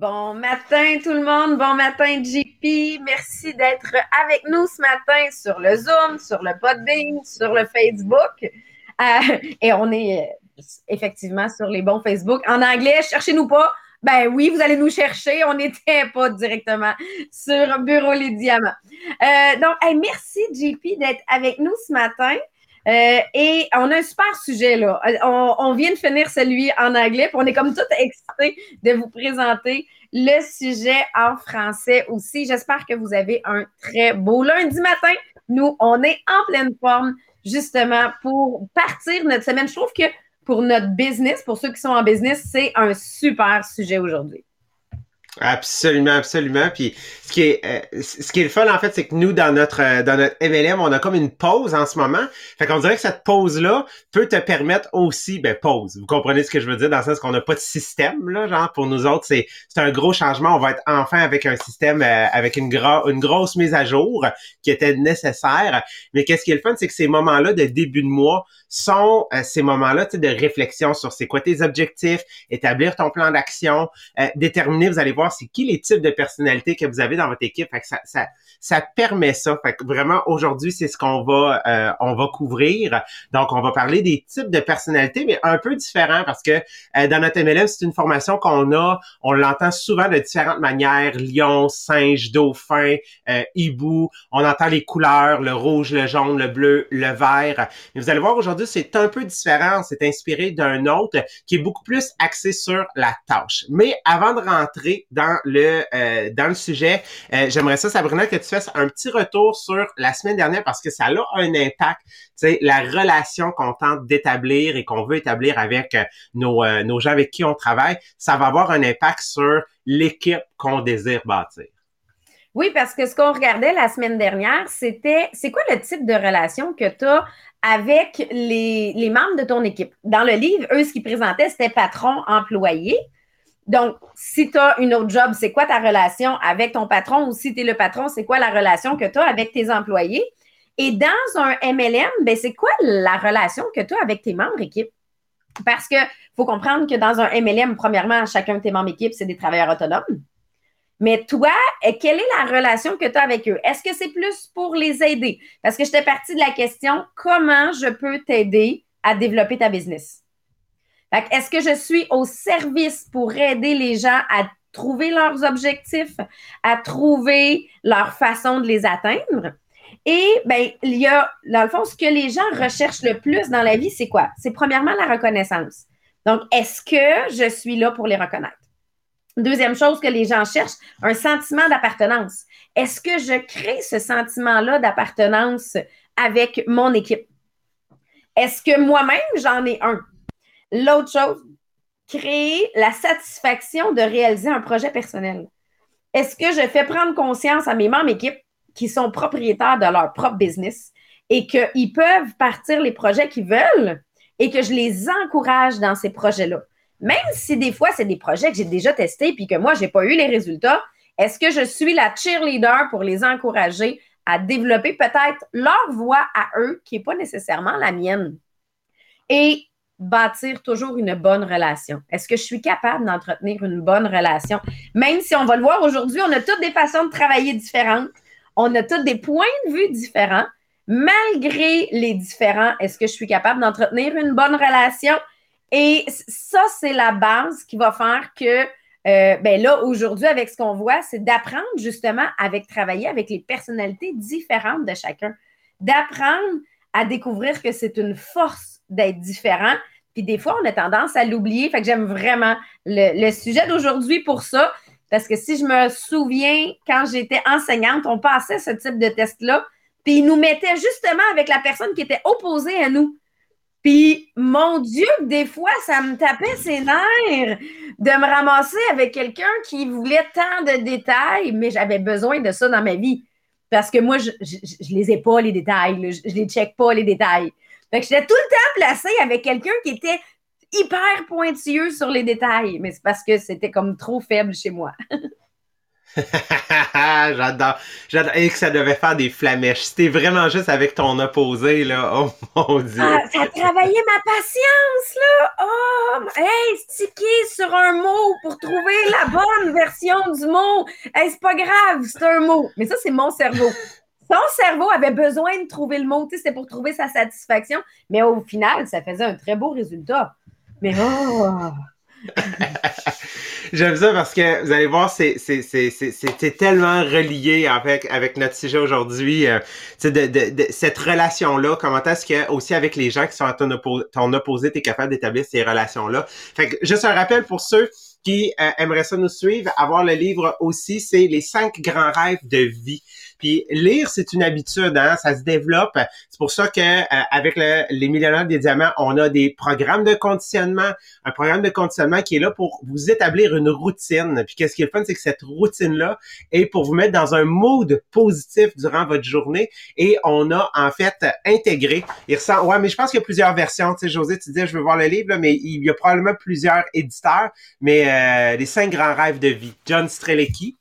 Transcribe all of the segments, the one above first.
Bon matin tout le monde, bon matin JP. Merci d'être avec nous ce matin sur le Zoom, sur le Podbean, sur le Facebook. Euh, et on est euh, effectivement sur les bons Facebook. En anglais, cherchez-nous pas. Ben oui, vous allez nous chercher. On n'était pas directement sur Bureau Les Diamants. Euh, donc, merci JP d'être avec nous ce matin. Et on a un super sujet là. On, vient de finir celui en anglais, on est comme tout excités de vous présenter le sujet en français aussi. J'espère que vous avez un très beau lundi matin. Nous, on est en pleine forme justement pour partir notre semaine. Je trouve que pour notre business, pour ceux qui sont en business, c'est un super sujet aujourd'hui. Absolument, absolument. Puis ce qui est euh, ce qui est le fun en fait, c'est que nous dans notre euh, dans notre MLM, on a comme une pause en ce moment. Fait qu'on dirait que cette pause là peut te permettre aussi ben pause. Vous comprenez ce que je veux dire? Dans le sens qu'on n'a pas de système là, genre pour nous autres, c'est c'est un gros changement, on va être enfin avec un système euh, avec une une grosse mise à jour qui était nécessaire. Mais qu'est-ce qui est le fun, c'est que ces moments-là de début de mois sont ces moments-là de réflexion sur c'est quoi tes objectifs, établir ton plan d'action, déterminer, vous allez voir c'est qui les types de personnalités que vous avez dans votre équipe. Fait ça, ça, ça permet ça. Vraiment, aujourd'hui, c'est ce qu'on va, euh, va couvrir. Donc, on va parler des types de personnalités, mais un peu différents parce que euh, dans notre MLM, c'est une formation qu'on a, on l'entend souvent de différentes manières. Lion, singe, dauphin, euh, hibou. On entend les couleurs, le rouge, le jaune, le bleu, le vert. Mais vous allez voir, aujourd'hui, c'est un peu différent. C'est inspiré d'un autre qui est beaucoup plus axé sur la tâche. Mais avant de rentrer dans le, euh, dans le sujet, j'aimerais ça, Sabrina, que tu fasses un petit retour sur la semaine dernière parce que ça a un impact, c'est la relation qu'on tente d'établir et qu'on veut établir avec euh, nos, euh, nos gens avec qui on travaille, ça va avoir un impact sur l'équipe qu'on désire bâtir. Oui, parce que ce qu'on regardait la semaine dernière, c'était c'est quoi le type de relation que tu as avec les, les membres de ton équipe? Dans le livre, eux, ce qu'ils présentaient, c'était patron-employé. Donc, si tu as une autre job, c'est quoi ta relation avec ton patron? Ou si tu es le patron, c'est quoi la relation que tu as avec tes employés? Et dans un MLM, ben, c'est quoi la relation que tu as avec tes membres équipe? Parce qu'il faut comprendre que dans un MLM, premièrement, chacun de tes membres équipe, c'est des travailleurs autonomes. Mais toi, quelle est la relation que tu as avec eux? Est-ce que c'est plus pour les aider? Parce que j'étais partie de la question comment je peux t'aider à développer ta business? Est-ce que je suis au service pour aider les gens à trouver leurs objectifs, à trouver leur façon de les atteindre? Et ben, il y a, dans le fond, ce que les gens recherchent le plus dans la vie, c'est quoi? C'est premièrement la reconnaissance. Donc, est-ce que je suis là pour les reconnaître? Deuxième chose que les gens cherchent, un sentiment d'appartenance. Est-ce que je crée ce sentiment-là d'appartenance avec mon équipe? Est-ce que moi-même, j'en ai un? L'autre chose, créer la satisfaction de réaliser un projet personnel. Est-ce que je fais prendre conscience à mes membres équipes qui sont propriétaires de leur propre business et qu'ils peuvent partir les projets qu'ils veulent et que je les encourage dans ces projets-là? Même si des fois, c'est des projets que j'ai déjà testés puis que moi, je n'ai pas eu les résultats, est-ce que je suis la cheerleader pour les encourager à développer peut-être leur voix à eux qui n'est pas nécessairement la mienne? Et bâtir toujours une bonne relation? Est-ce que je suis capable d'entretenir une bonne relation? Même si on va le voir aujourd'hui, on a toutes des façons de travailler différentes, on a tous des points de vue différents. Malgré les différents, est-ce que je suis capable d'entretenir une bonne relation? Et ça, c'est la base qui va faire que, euh, ben là, aujourd'hui, avec ce qu'on voit, c'est d'apprendre justement avec travailler avec les personnalités différentes de chacun, d'apprendre à découvrir que c'est une force d'être différent, puis des fois, on a tendance à l'oublier. Fait que j'aime vraiment le, sujet d'aujourd'hui pour ça. Parce que si je me souviens, quand j'étais enseignante, on passait ce type de test-là. Puis ils nous mettaient justement avec la personne qui était opposée à nous. Puis, mon Dieu, des fois, ça me tapait ses nerfs de me ramasser avec quelqu'un qui voulait tant de détails, mais j'avais besoin de ça dans ma vie. Parce que moi, je ne les ai pas, les détails. je ne les check pas, les détails. Fait que j'étais tout le temps placée avec quelqu'un qui était hyper pointilleux sur les détails, mais c'est parce que c'était comme trop faible chez moi. j'adore. J'adore. Et que ça devait faire des flamèches. C'était vraiment juste avec ton opposé, là. Oh mon Dieu. Ah, ça a travaillé ma patience, là. Oh, hey, sticker sur un mot pour trouver la bonne version du mot. Hey, c'est pas grave, c'est un mot. Mais ça, c'est mon cerveau. Son cerveau avait besoin de trouver le mot, c'était pour trouver sa satisfaction. Mais au final, ça faisait un très beau résultat. Mais oh! J'aime ça parce que vous allez voir, c'est tellement relié avec, avec notre sujet aujourd'hui. Euh, de, de, de, cette relation-là, comment est-ce que aussi avec les gens qui sont à ton, opposé, tu es capable d'établir ces relations-là. Fait que juste un rappel pour ceux qui euh, aimeraient ça nous suivre, avoir le livre aussi, c'est les cinq grands rêves de vie. Puis lire, c'est une habitude, hein? ça se développe. C'est pour ça que euh, avec les millionnaires des diamants, on a des programmes de conditionnement, un programme de conditionnement qui est là pour vous établir une routine. Puis qu'est-ce qui est le fun, c'est que cette routine-là est pour vous mettre dans un mode positif durant votre journée. Et on a en fait intégré. Il ressent, ouais, mais je pense qu'il y a plusieurs versions. Tu sais, José, tu dis, je veux voir le livre, mais il y a probablement plusieurs éditeurs. Mais euh, les cinq grands rêves de vie, John Strelecki.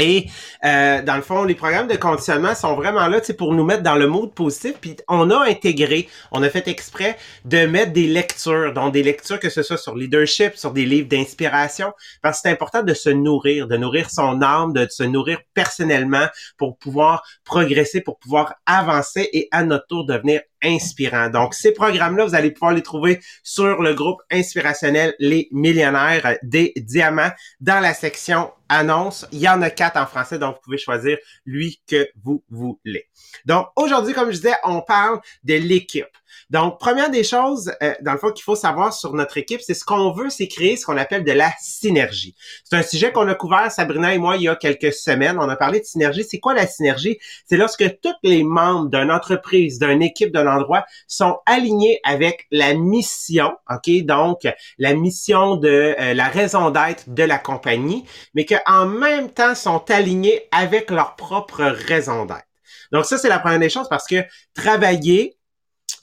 Et euh, dans le fond, les programmes de conditionnement sont vraiment là pour nous mettre dans le mode positif. Puis on a intégré, on a fait exprès de mettre des lectures, donc des lectures que ce soit sur leadership, sur des livres d'inspiration, parce que c'est important de se nourrir, de nourrir son âme, de se nourrir personnellement pour pouvoir progresser, pour pouvoir avancer et à notre tour devenir inspirant. Donc, ces programmes-là, vous allez pouvoir les trouver sur le groupe inspirationnel Les Millionnaires des Diamants dans la section annonce. Il y en a quatre en français, donc vous pouvez choisir lui que vous voulez. Donc, aujourd'hui, comme je disais, on parle de l'équipe. Donc, première des choses, euh, dans le fond, qu'il faut savoir sur notre équipe, c'est ce qu'on veut, c'est créer ce qu'on appelle de la synergie. C'est un sujet qu'on a couvert, Sabrina et moi, il y a quelques semaines. On a parlé de synergie. C'est quoi la synergie? C'est lorsque tous les membres d'une entreprise, d'une équipe, d'un endroit sont alignés avec la mission, OK? Donc, la mission de euh, la raison d'être de la compagnie, mais qu'en même temps sont alignés avec leur propre raison d'être. Donc ça, c'est la première des choses parce que travailler,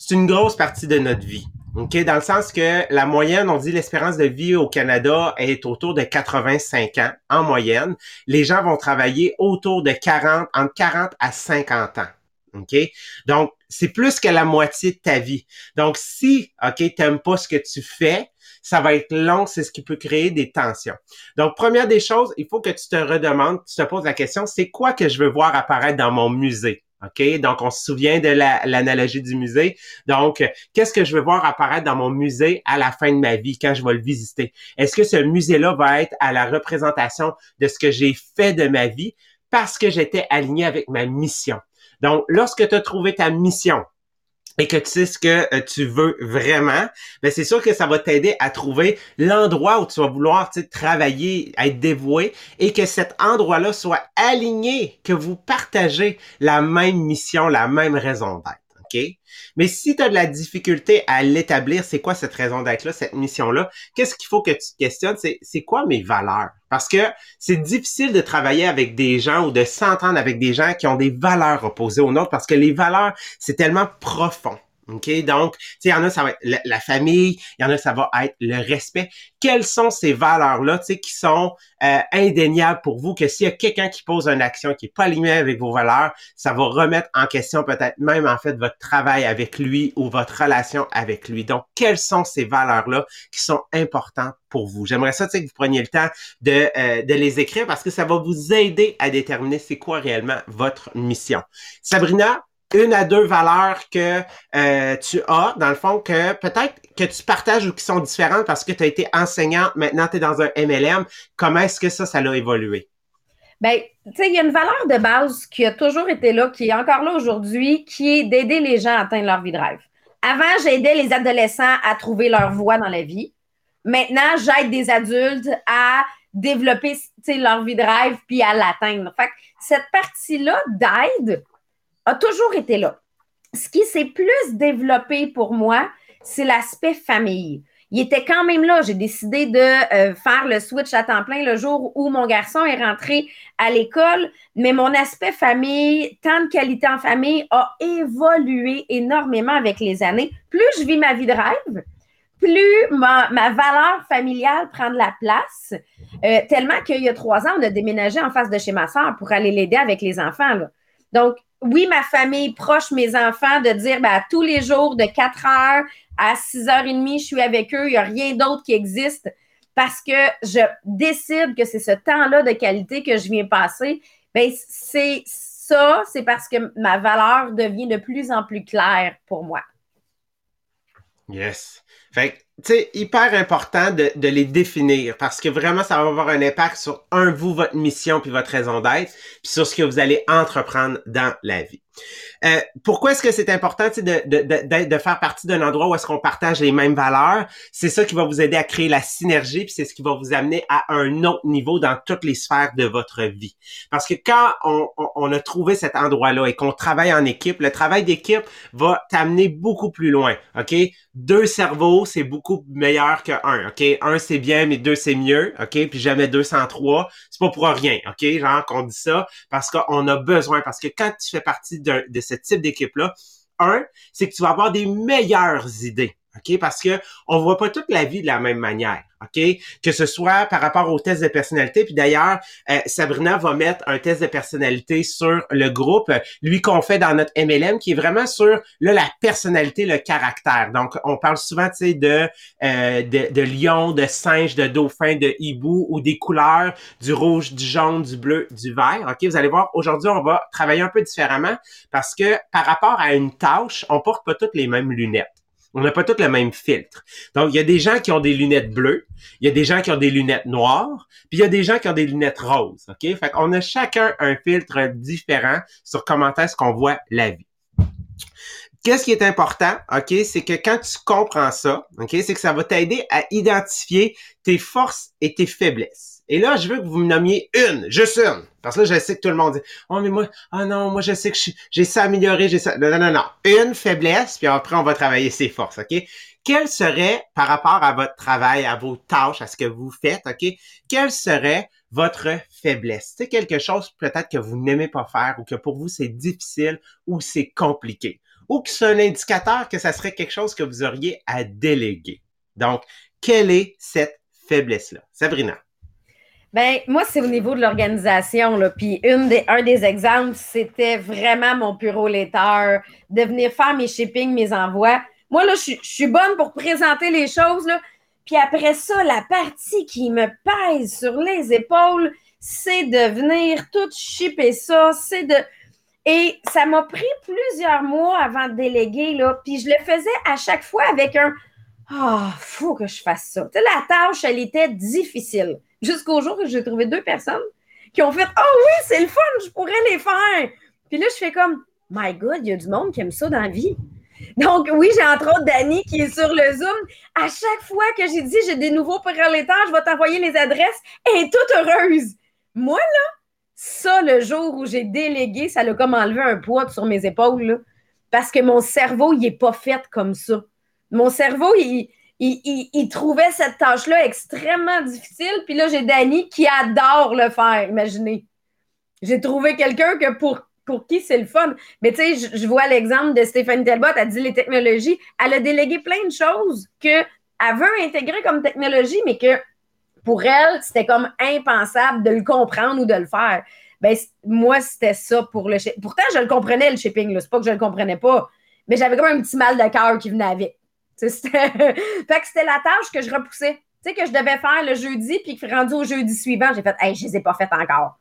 c'est une grosse partie de notre vie. OK? Dans le sens que la moyenne, on dit l'espérance de vie au Canada est autour de 85 ans en moyenne. Les gens vont travailler autour de 40, entre 40 à 50 ans. Donc, c'est plus que la moitié de ta vie. Donc, si, OK, t'aimes pas ce que tu fais, ça va être long, c'est ce qui peut créer des tensions. Donc, première des choses, il faut que tu te redemandes, tu te poses la question, c'est quoi que je veux voir apparaître dans mon musée? Donc, on se souvient de l'analogie du musée. Donc, qu'est-ce que je veux voir apparaître dans mon musée à la fin de ma vie quand je vais le visiter? Est-ce que ce musée-là va être à la représentation de ce que j'ai fait de ma vie parce que j'étais aligné avec ma mission? Donc, lorsque tu as trouvé ta mission, et que tu sais ce que euh, tu veux vraiment, ben c'est sûr que ça va t'aider à trouver l'endroit où tu vas vouloir travailler, être dévoué et que cet endroit-là soit aligné, que vous partagez la même mission, la même raison d'être. Mais si tu as de la difficulté à l'établir, c'est quoi cette raison d'être-là, cette mission-là, qu'est-ce qu'il faut que tu te questionnes? C'est, c'est quoi mes valeurs? Parce que c'est difficile de travailler avec des gens ou de s'entendre avec des gens qui ont des valeurs opposées aux nôtres parce que les valeurs, c'est tellement profond. OK? Donc, tu sais, il y en a, ça va être la, famille, il y en a, ça va être le respect. Quelles sont ces valeurs-là, tu sais, qui sont euh, indéniables pour vous, que s'il y a quelqu'un qui pose une action qui est pas alignée avec vos valeurs, ça va remettre en question peut-être même, en fait, votre travail avec lui ou votre relation avec lui? Donc, quelles sont ces valeurs-là qui sont importantes pour vous? J'aimerais ça, tu sais, que vous preniez le temps de, euh, de les écrire parce que ça va vous aider à déterminer c'est quoi réellement votre mission. Sabrina, une à deux valeurs que euh, tu as, dans le fond, que peut-être que tu partages ou qui sont différentes parce que tu as été enseignante, maintenant tu es dans un MLM. Comment est-ce que ça, ça l'a évolué? Bien, tu sais, il y a une valeur de base qui a toujours été là, qui est encore là aujourd'hui, qui est d'aider les gens à atteindre leur vie de rêve. Avant, j'aidais les adolescents à trouver leur voie dans la vie. Maintenant, j'aide des adultes à développer leur vie de rêve puis à l'atteindre. Fait que cette partie-là d'aide, a toujours été là. Ce qui s'est plus développé pour moi, c'est l'aspect famille. Il était quand même là. J'ai décidé de euh, faire le switch à temps plein le jour où mon garçon est rentré à l'école, mais mon aspect famille, tant de qualité en famille, a évolué énormément avec les années. Plus je vis ma vie de rêve, plus ma, valeur familiale prend de la place, euh, tellement qu'il y a trois ans, on a déménagé en face de chez ma soeur pour aller l'aider avec les enfants. Donc, oui, ma famille proche, mes enfants, de dire ben, tous les jours de 4 heures à 6h30, je suis avec eux, il n'y a rien d'autre qui existe parce que je décide que c'est ce temps-là de qualité que je viens passer. Ben, c'est ça, c'est parce que ma valeur devient de plus en plus claire pour moi. Yes. Fait c'est hyper important de, de, les définir parce que vraiment, ça va avoir un impact sur, un, vous, votre mission puis votre raison d'être, puis sur ce que vous allez entreprendre dans la vie. Euh, pourquoi est-ce que c'est important de, de, de, de, faire partie d'un endroit où est-ce qu'on partage les mêmes valeurs? C'est ça qui va vous aider à créer la synergie, puis c'est ce qui va vous amener à un autre niveau dans toutes les sphères de votre vie. Parce que quand on, on, a trouvé cet endroit-là et qu'on travaille en équipe, le travail d'équipe va t'amener beaucoup plus loin. OK? Deux cerveaux, c'est beaucoup meilleur que un. OK? Un, c'est bien, mais deux, c'est mieux. OK? Puis jamais deux sans trois. C'est pas pour rien. OK? Genre qu'on dit ça parce qu'on a besoin. Parce que quand tu fais partie de ce type d'équipe-là, un, c'est que tu vas avoir des meilleures idées. OK? Parce que on voit pas toute la vie de la même manière. OK? Que ce soit par rapport au test de personnalité. Puis d'ailleurs, euh, Sabrina va mettre un test de personnalité sur le groupe, lui qu'on fait dans notre MLM, qui est vraiment sur la personnalité, le caractère. Donc, on parle souvent, tu sais, de, euh, de, de lion, de singe, de dauphin, de hibou ou des couleurs du rouge, du jaune, du bleu, du vert. OK? Vous allez voir, aujourd'hui, on va travailler un peu différemment parce que par rapport à une tâche, on porte pas toutes les mêmes lunettes. On n'a pas tous le même filtre. Donc, il y a des gens qui ont des lunettes bleues, il y a des gens qui ont des lunettes noires, puis il y a des gens qui ont des lunettes roses. OK? Fait qu'on a chacun un filtre différent sur comment est-ce qu'on voit la vie. Qu'est-ce qui est important, OK, c'est que quand tu comprends ça, OK, c'est que ça va t'aider à identifier tes forces et tes faiblesses. Et là, je veux que vous me nommiez une, juste une. Parce que là, je sais que tout le monde dit, oh, mais moi, oh non, moi, je sais que j'ai ça amélioré, j'ai ça. Non, non, non, non. Une faiblesse, puis après, on va travailler ses forces, OK? Quelle serait, par rapport à votre travail, à vos tâches, à ce que vous faites, OK? Quelle serait votre faiblesse? C'est quelque chose peut-être que vous n'aimez pas faire ou que pour vous, c'est difficile ou c'est compliqué. Ou que c'est un indicateur que ça serait quelque chose que vous auriez à déléguer. Donc, quelle est cette faiblesse-là? Sabrina. Ben, moi, c'est au niveau de l'organisation. Puis des, un des exemples, c'était vraiment mon bureau letteur, de venir faire mes shipping, mes envois. Moi, là, je suis bonne pour présenter les choses. Là. Puis après ça, la partie qui me pèse sur les épaules, c'est de venir tout shipper ça. C'est de. Et ça m'a pris plusieurs mois avant de déléguer, là. Puis je le faisais à chaque fois avec un Ah, faut que je fasse ça. La tâche, elle était difficile. Jusqu'au jour où j'ai trouvé deux personnes qui ont fait Oh oui, c'est le fun, je pourrais les faire. Puis là, je fais comme My God, il y a du monde qui aime ça dans la vie. Donc, oui, j'ai entre autres Dani qui est sur le Zoom. À chaque fois que j'ai dit j'ai des nouveaux propriétaires, je vais t'envoyer les adresses, elle est toute heureuse. Moi, là, ça, le jour où j'ai délégué, ça l'a comme enlevé un poids sur mes épaules, parce que mon cerveau, il n'est pas fait comme ça. Mon cerveau, il, il, trouvait cette tâche-là extrêmement difficile. Puis là, j'ai Dani qui adore le faire, imaginez. J'ai trouvé quelqu'un que pour, pour qui c'est le fun. Mais tu sais, je, vois l'exemple de Stéphanie Talbot, elle dit les technologies. Elle a délégué plein de choses qu'elle veut intégrer comme technologie, mais que pour elle, c'était comme impensable de le comprendre ou de le faire. Ben, moi, c'était ça pour le Pourtant, je le comprenais, le shipping. C'est pas que je le comprenais pas. Mais j'avais comme un petit mal de cœur qui venait avec. C'était... fait que c'était la tâche que je repoussais. Tu sais, que je devais faire le jeudi, puis que rendu au jeudi suivant, j'ai fait, hey, je les ai pas faites encore.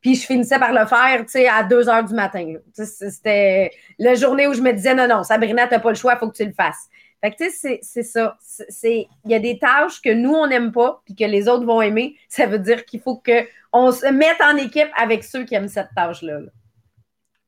Puis je finissais par le faire, tu sais, à 2 heures du matin. C'était la journée où je me disais, non, non, Sabrina, t'as pas le choix, il faut que tu le fasses. Fait que, tu sais, c'est ça. Il y a des tâches que nous, on n'aime pas, puis que les autres vont aimer. Ça veut dire qu'il faut qu'on se mette en équipe avec ceux qui aiment cette tâche-là. là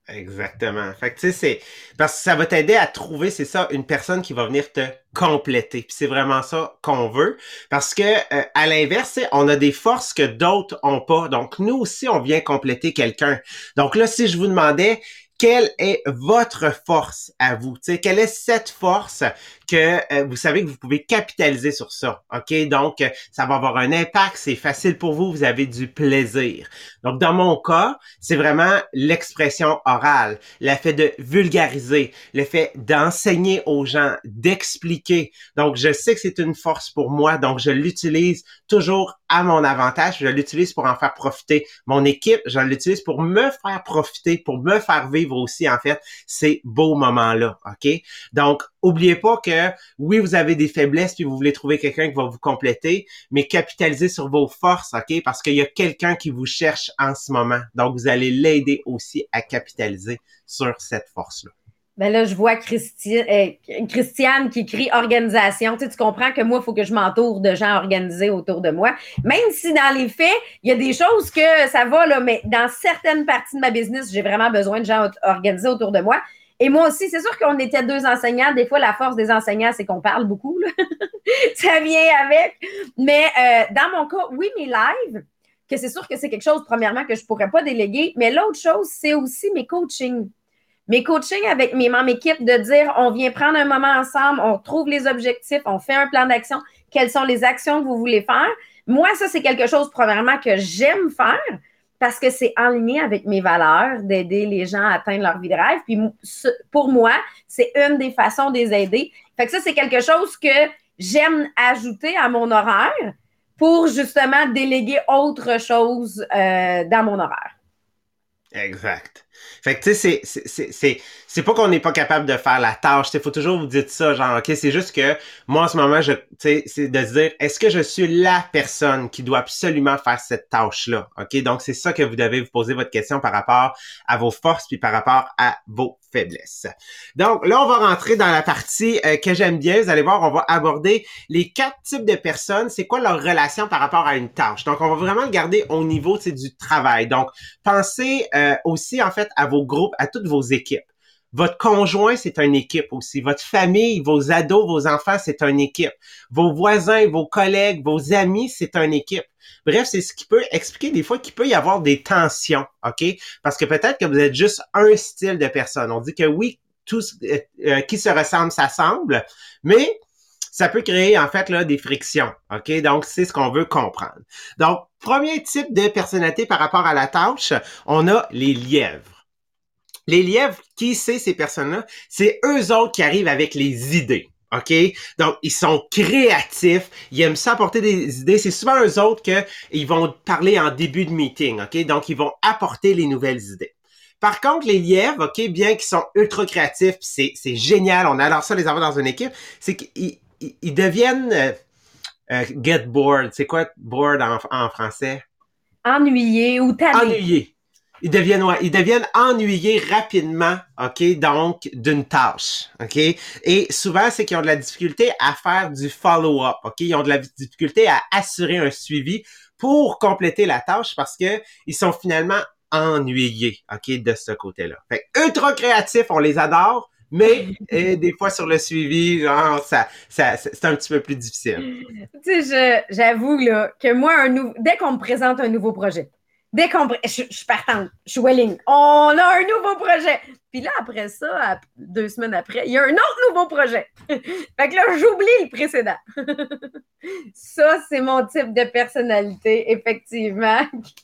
Exactement. Fait que tu sais, c'est parce que ça va t'aider à trouver, c'est ça, une personne qui va venir te compléter. Puis c'est vraiment ça qu'on veut. Parce que euh, à l'inverse, on a des forces que d'autres ont pas. Donc nous aussi, on vient compléter quelqu'un. Donc là, si je vous demandais quelle est votre force à vous? sais, quelle est cette force que euh, vous savez que vous pouvez capitaliser sur ça. OK? Donc, euh, ça va avoir un impact, c'est facile pour vous, vous avez du plaisir. Donc, dans mon cas, c'est vraiment l'expression orale, le fait de vulgariser, le fait d'enseigner aux gens, d'expliquer. Donc, je sais que c'est une force pour moi, donc je l'utilise toujours à mon avantage. Je l'utilise pour en faire profiter mon équipe. Je l'utilise pour me faire profiter, pour me faire vivre aussi, en fait, ces beaux moments-là. OK? Donc, oubliez pas que oui, vous avez des faiblesses puis vous voulez trouver quelqu'un qui va vous compléter, mais capitalisez sur vos forces, OK? Parce qu'il y a quelqu'un qui vous cherche en ce moment. Donc, vous allez l'aider aussi à capitaliser sur cette force-là. Ben là, je vois euh, Christiane qui écrit organisation. Tu, tu comprends que moi, il faut que je m'entoure de gens organisés autour de moi. Même si dans les faits, il y a des choses que ça va, là, mais dans certaines parties de ma business, j'ai vraiment besoin de gens organisés autour de moi. Et moi aussi, c'est sûr qu'on était deux enseignants. Des fois, la force des enseignants, c'est qu'on parle beaucoup. Ça vient avec. Mais euh, dans mon cas, oui, mes lives, que c'est sûr que c'est quelque chose, premièrement, que je ne pourrais pas déléguer. Mais l'autre chose, c'est aussi mes coachings mes coachings avec mes membres équipes, de dire on vient prendre un moment ensemble, on trouve les objectifs, on fait un plan d'action, quelles sont les actions que vous voulez faire? Moi, ça, c'est quelque chose, premièrement, que j'aime faire parce que c'est en ligne avec mes valeurs d'aider les gens à atteindre leur vie de rêve. Puis pour moi, c'est une des façons de les aider. Fait que ça, c'est quelque chose que j'aime ajouter à mon horaire pour justement déléguer autre chose euh, dans mon horaire. Exact. Fait que tu sais, c'est, c'est, pas qu'on n'est pas capable de faire la tâche. Il faut toujours vous dire ça, genre, OK, c'est juste que moi, en ce moment, je, c'est de se dire, est-ce que je suis la personne qui doit absolument faire cette tâche-là? OK? Donc, c'est ça que vous devez vous poser votre question par rapport à vos forces puis par rapport à vos faiblesses. Donc, là, on va rentrer dans la partie euh, que j'aime bien. Vous allez voir, on va aborder les quatre types de personnes. C'est quoi leur relation par rapport à une tâche? Donc, on va vraiment le garder au niveau du travail. Donc, pensez euh, aussi, en fait, à vos groupes, à toutes vos équipes. Votre conjoint, c'est une équipe aussi. Votre famille, vos ados, vos enfants, c'est une équipe. Vos voisins, vos collègues, vos amis, c'est une équipe. Bref, c'est ce qui peut expliquer des fois qu'il peut y avoir des tensions, OK? Parce que peut-être que vous êtes juste un style de personne. On dit que oui, tous euh, euh, qui se ressemble s'assemble, mais ça peut créer en fait là des frictions. OK? Donc, c'est ce qu'on veut comprendre. Donc, premier type de personnalité par rapport à la tâche, on a les lièvres. Les lièvres, qui c'est ces personnes-là? C'est eux autres qui arrivent avec les idées. OK? Donc, ils sont créatifs, ils aiment ça apporter des idées. C'est souvent eux autres qu'ils vont parler en début de meeting, OK? Donc, ils vont apporter les nouvelles idées. Par contre, les lièvres, OK, bien qu'ils sont ultra créatifs, c'est, c'est génial, on adore ça les avoir dans une équipe, c'est qu'ils ils, deviennent euh, euh, get bored. C'est quoi bored en, en français? Ennuyé ou tanné. Ennuyé ils deviennent ouais, ils deviennent ennuyés rapidement, OK, donc d'une tâche, OK? Et souvent c'est qu'ils ont de la difficulté à faire du follow-up, OK? Ils ont de la difficulté à assurer un suivi pour compléter la tâche parce que ils sont finalement ennuyés, OK, de ce côté-là. Fait ultra créatifs, on les adore, mais des fois sur le suivi, genre, ça, ça, c'est un petit peu plus difficile. Tu sais, j'avoue là, que moi, un dès qu'on me présente un nouveau projet, Dès qu'on. Je, je, suis partante, je suis willing. On a un nouveau projet. Puis là, après ça, deux semaines après, il y a un autre nouveau projet. fait que là, j'oublie le précédent. ça, c'est mon type de personnalité, effectivement.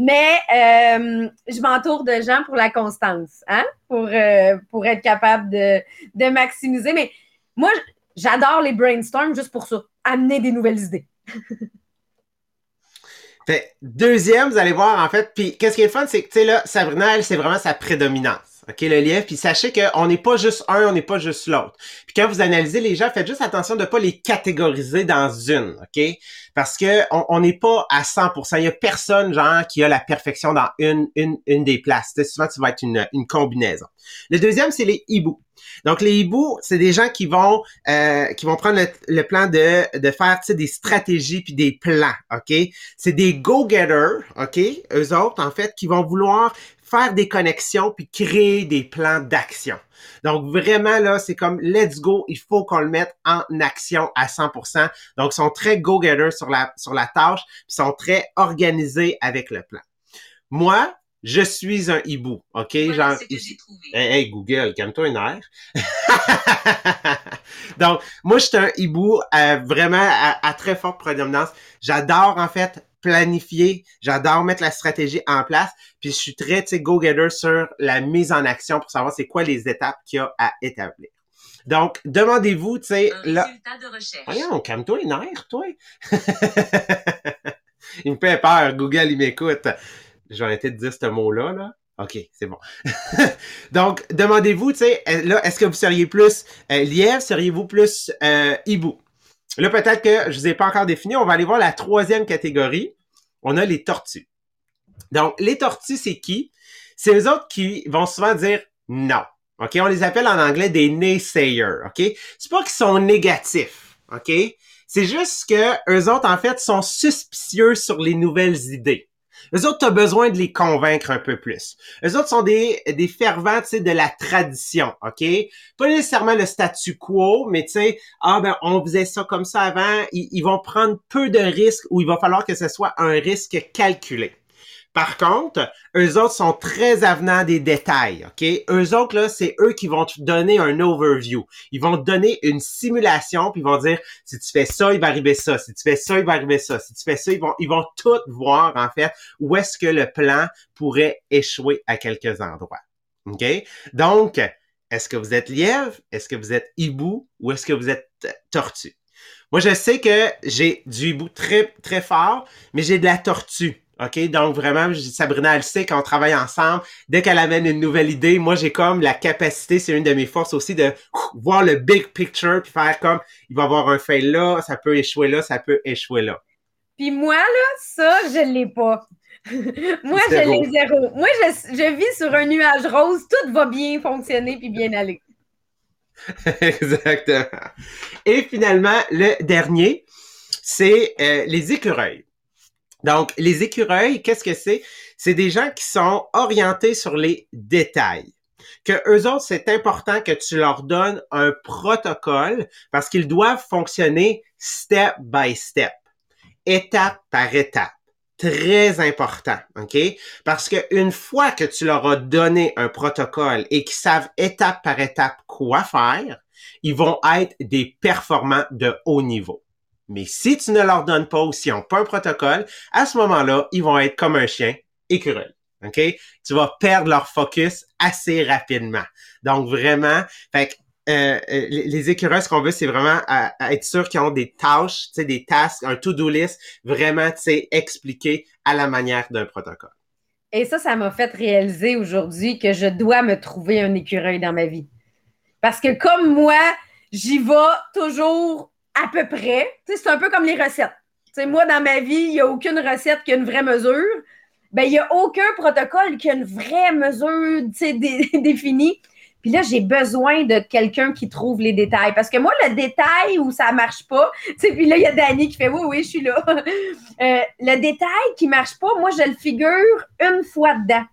Mais euh, je m'entoure de gens pour la constance, hein? Pour, euh, pour être capable de, de maximiser. Mais moi, j'adore les brainstorms juste pour ça. Amener des nouvelles idées. Deuxième, vous allez voir, en fait, puis qu'est-ce qui est fun, c'est que, tu sais, là, Sabrina, elle, c'est vraiment sa prédominance. OK, le lièvre, puis sachez qu'on n'est pas juste un, on n'est pas juste l'autre. Puis quand vous analysez les gens, faites juste attention de ne pas les catégoriser dans une, OK? Parce que on n'est pas à 100%. Il y a personne, genre, qui a la perfection dans une, une, une des places. souvent, tu vas être une, une combinaison. Le deuxième, c'est les hiboux. Donc les hiboux, c'est des gens qui vont euh, qui vont prendre le, plan de, de faire des stratégies puis des plans, ok? C'est des go-getters, ok? Eux autres en fait qui vont vouloir faire des connexions puis créer des plans d'action. Donc vraiment là, c'est comme let's go, il faut qu'on le mette en action à 100%. Donc ils sont très go-getters sur la sur la tâche, puis sont très organisés avec le plan. Moi, je suis un hibou, ok? Genre, hey, Google, calme-toi une heure. Donc, moi, je suis un hibou euh, vraiment à, très forte prédominance. J'adore, en fait, planifier. J'adore mettre la stratégie en place. Puis, je suis très, tu sais, go-getter sur la mise en action pour savoir c'est quoi les étapes qu'il y a à établir. Donc, demandez-vous, tu sais, là... de recherche. Voyons, calme-toi une heure, toi. il me fait peur. Google, il m'écoute. J'ai arrêté de dire ce mot-là, là. OK, c'est bon. Donc, demandez-vous, tu sais, là, est-ce que vous seriez plus euh, lièvre, seriez-vous plus euh, hibou? Là, peut-être que je vous ai pas encore défini. On va aller voir la troisième catégorie. On a les tortues. Donc, les tortues, c'est qui? C'est les autres qui vont souvent dire non. OK? On les appelle en anglais des naysayers. OK? C'est pas qu'ils sont négatifs. OK? C'est juste que eux autres, en fait, sont suspicieux sur les nouvelles idées. Eux autres, tu as besoin de les convaincre un peu plus. Eux autres sont des, des fervents, tu sais, de la tradition, OK? Pas nécessairement le statu quo, mais tu sais, ah ben, on faisait ça comme ça avant. ils vont prendre peu de risques ou il va falloir que ce soit un risque calculé. Par contre, eux autres sont très avenants des détails, OK? Eux autres, là, c'est eux qui vont te donner un overview. Ils vont te donner une simulation, puis ils vont dire, si tu fais ça, il va arriver ça. Si tu fais ça, il va arriver ça. Si tu fais ça, ils vont, ils vont tout voir, en fait, où est-ce que le plan pourrait échouer à quelques endroits. OK? Donc, est-ce que vous êtes lièvre? Est-ce que vous êtes hibou? Ou est-ce que vous êtes tortue? Moi, je sais que j'ai du hibou très, très fort, mais j'ai de la tortue. OK? Donc, vraiment, Sabrina, elle sait qu'on travaille ensemble. Dès qu'elle amène une nouvelle idée, moi, j'ai comme la capacité, c'est une de mes forces aussi, de voir le big picture puis faire comme, il va y avoir un fail là, ça peut échouer là, ça peut échouer là. Puis moi, là, ça, je l'ai pas. moi, je l'ai zéro. Moi, je, je, vis sur un nuage rose, tout va bien fonctionner puis bien aller. Exactement. Et finalement, le dernier, c'est euh, les écureuils. Donc, les écureuils, qu'est-ce que c'est? C'est des gens qui sont orientés sur les détails. Que eux autres, c'est important que tu leur donnes un protocole parce qu'ils doivent fonctionner step by step, étape par étape. Très important, OK? Parce que une fois que tu leur as donné un protocole et qu'ils savent étape par étape quoi faire, ils vont être des performants de haut niveau. Mais si tu ne leur donnes pas ou s'ils n'ont pas un protocole, à ce moment-là, ils vont être comme un chien écureuil. OK? Tu vas perdre leur focus assez rapidement. Donc, vraiment, euh, euh, les écureuils, ce qu'on veut, c'est vraiment être sûr qu'ils ont des tâches, des tasks, un to-do list, vraiment, tu sais, expliqué à la manière d'un protocole. Et ça, ça m'a fait réaliser aujourd'hui que je dois me trouver un écureuil dans ma vie. Parce que comme moi, j'y vais toujours à peu près. C'est un peu comme les recettes. moi, dans ma vie, il n'y a aucune recette qui a une vraie mesure. Ben, il n'y a aucun protocole qui a une vraie mesure définie. Puis là, j'ai besoin de quelqu'un qui trouve les détails. Parce que moi, le détail où ça ne marche pas, puis là, il y a Dani qui fait Oui, oui, je suis là. Euh, le détail qui ne marche pas, moi, je le figure une fois dedans.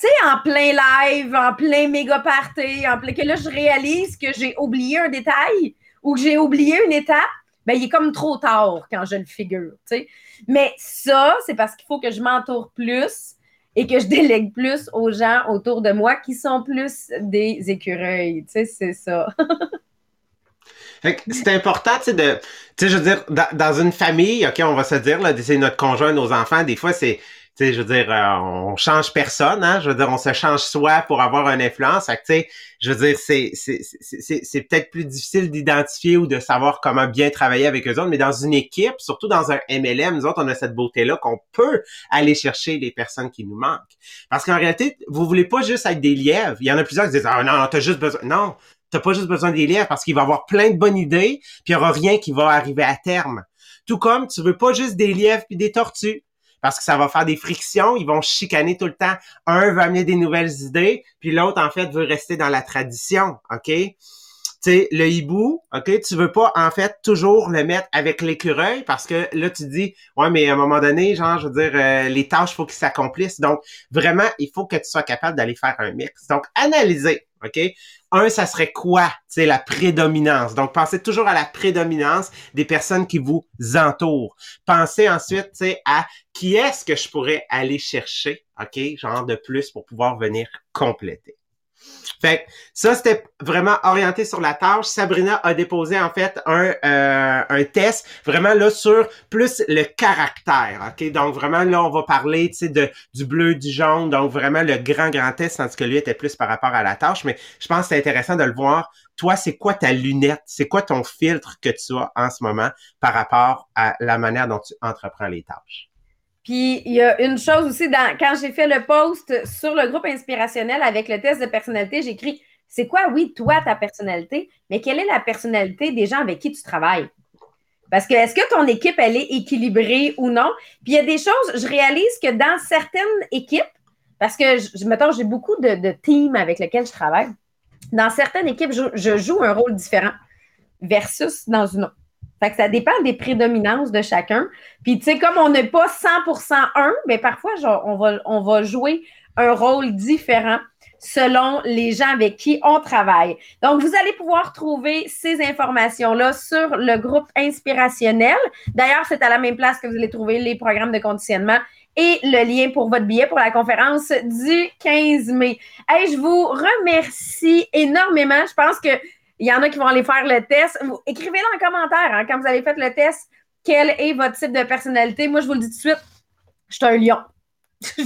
Tu sais, en plein live, en plein méga party, en plein que là, je réalise que j'ai oublié un détail ou que j'ai oublié une étape, ben, il est comme trop tard quand je le figure. Mais ça, c'est parce qu'il faut que je m'entoure plus et que je délègue plus aux gens autour de moi qui sont plus des écureuils. C'est ça. c'est important, tu sais, de, tu sais, je veux dire, dans, une famille, OK, on va se dire, c'est notre conjoint, nos enfants, des fois, c'est, sais, je veux dire, euh, on change personne, hein. Je veux dire, on se change soi pour avoir une influence. tu je veux dire, c'est, c'est, c'est, peut-être plus difficile d'identifier ou de savoir comment bien travailler avec eux autres, mais dans une équipe, surtout dans un MLM, nous autres, on a cette beauté-là qu'on peut aller chercher les personnes qui nous manquent. Parce qu'en réalité, vous voulez pas juste être des lièvres. Il y en a plusieurs qui disent, ah non, t'as juste besoin, non, t'as pas juste besoin des lièvres parce qu'il va avoir plein de bonnes idées, puis il y aura rien qui va arriver à terme. Tout comme tu veux pas juste des lièvres puis des tortues parce que ça va faire des frictions, ils vont chicaner tout le temps. Un veut amener des nouvelles idées, puis l'autre, en fait, veut rester dans la tradition, OK? Sais, le hibou, OK, tu veux pas, en fait, toujours le mettre avec l'écureuil parce que là, tu dis, ouais, mais à un moment donné, genre, je veux dire, euh, les tâches, faut qu'ils s'accomplissent. Donc, vraiment, il faut que tu sois capable d'aller faire un mix. Donc, analyser, OK? Un, ça serait quoi? C'est la prédominance? Donc, pensez toujours à la prédominance des personnes qui vous entourent. Pensez ensuite, à qui est-ce que je pourrais aller chercher, OK? Genre de plus pour pouvoir venir compléter. Fait ça, c'était vraiment orienté sur la tâche. Sabrina a déposé en fait un, euh, un test vraiment là sur plus le caractère. Donc vraiment là, on va parler de, du bleu, du jaune, donc vraiment le grand, grand test, tandis que lui était plus par rapport à la tâche. Mais je pense que c'est intéressant de le voir. Toi, c'est quoi ta lunette? C'est quoi ton filtre que tu as en ce moment par rapport à la manière dont tu entreprends les tâches? Puis il y a une chose aussi, quand j'ai fait le post sur le groupe inspirationnel avec le test de personnalité, j'ai écrit c'est quoi, oui, toi, ta personnalité, mais quelle est la personnalité des gens avec qui tu travailles? Parce que est-ce que ton équipe, elle est équilibrée ou non? Puis il y a des choses, je réalise que dans certaines équipes, parce que, je, mettons, j'ai beaucoup de, teams avec lesquels je travaille, dans certaines équipes, je joue un rôle différent versus dans une autre. Ça dépend des prédominances de chacun. Puis, tu sais, comme on n'est pas 100% un, mais parfois, on, va, on va jouer un rôle différent selon les gens avec qui on travaille. Donc, vous allez pouvoir trouver ces informations-là sur le groupe inspirationnel. D'ailleurs, c'est à la même place que vous allez trouver les programmes de conditionnement et le lien pour votre billet pour la conférence du 15 mai. Hey, je vous remercie énormément. Je pense que il y en a qui vont aller faire le test. Écrivez-le en commentaire hein, quand vous avez fait le test. Quel est votre type de personnalité? Moi, je vous le dis tout de suite, je suis un lion.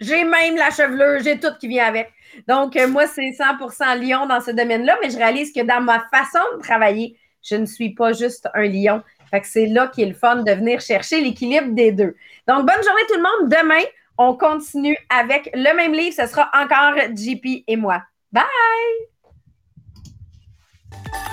j'ai même la chevelure, j'ai tout qui vient avec. Donc, euh, moi, c'est 100% lion dans ce domaine-là, mais je réalise que dans ma façon de travailler, je ne suis pas juste un lion. Fait que c'est là qu'il est le fun de venir chercher l'équilibre des deux. Donc, bonne journée tout le monde. Demain, on continue avec le même livre. Ce sera encore JP et moi. Bye! Bye.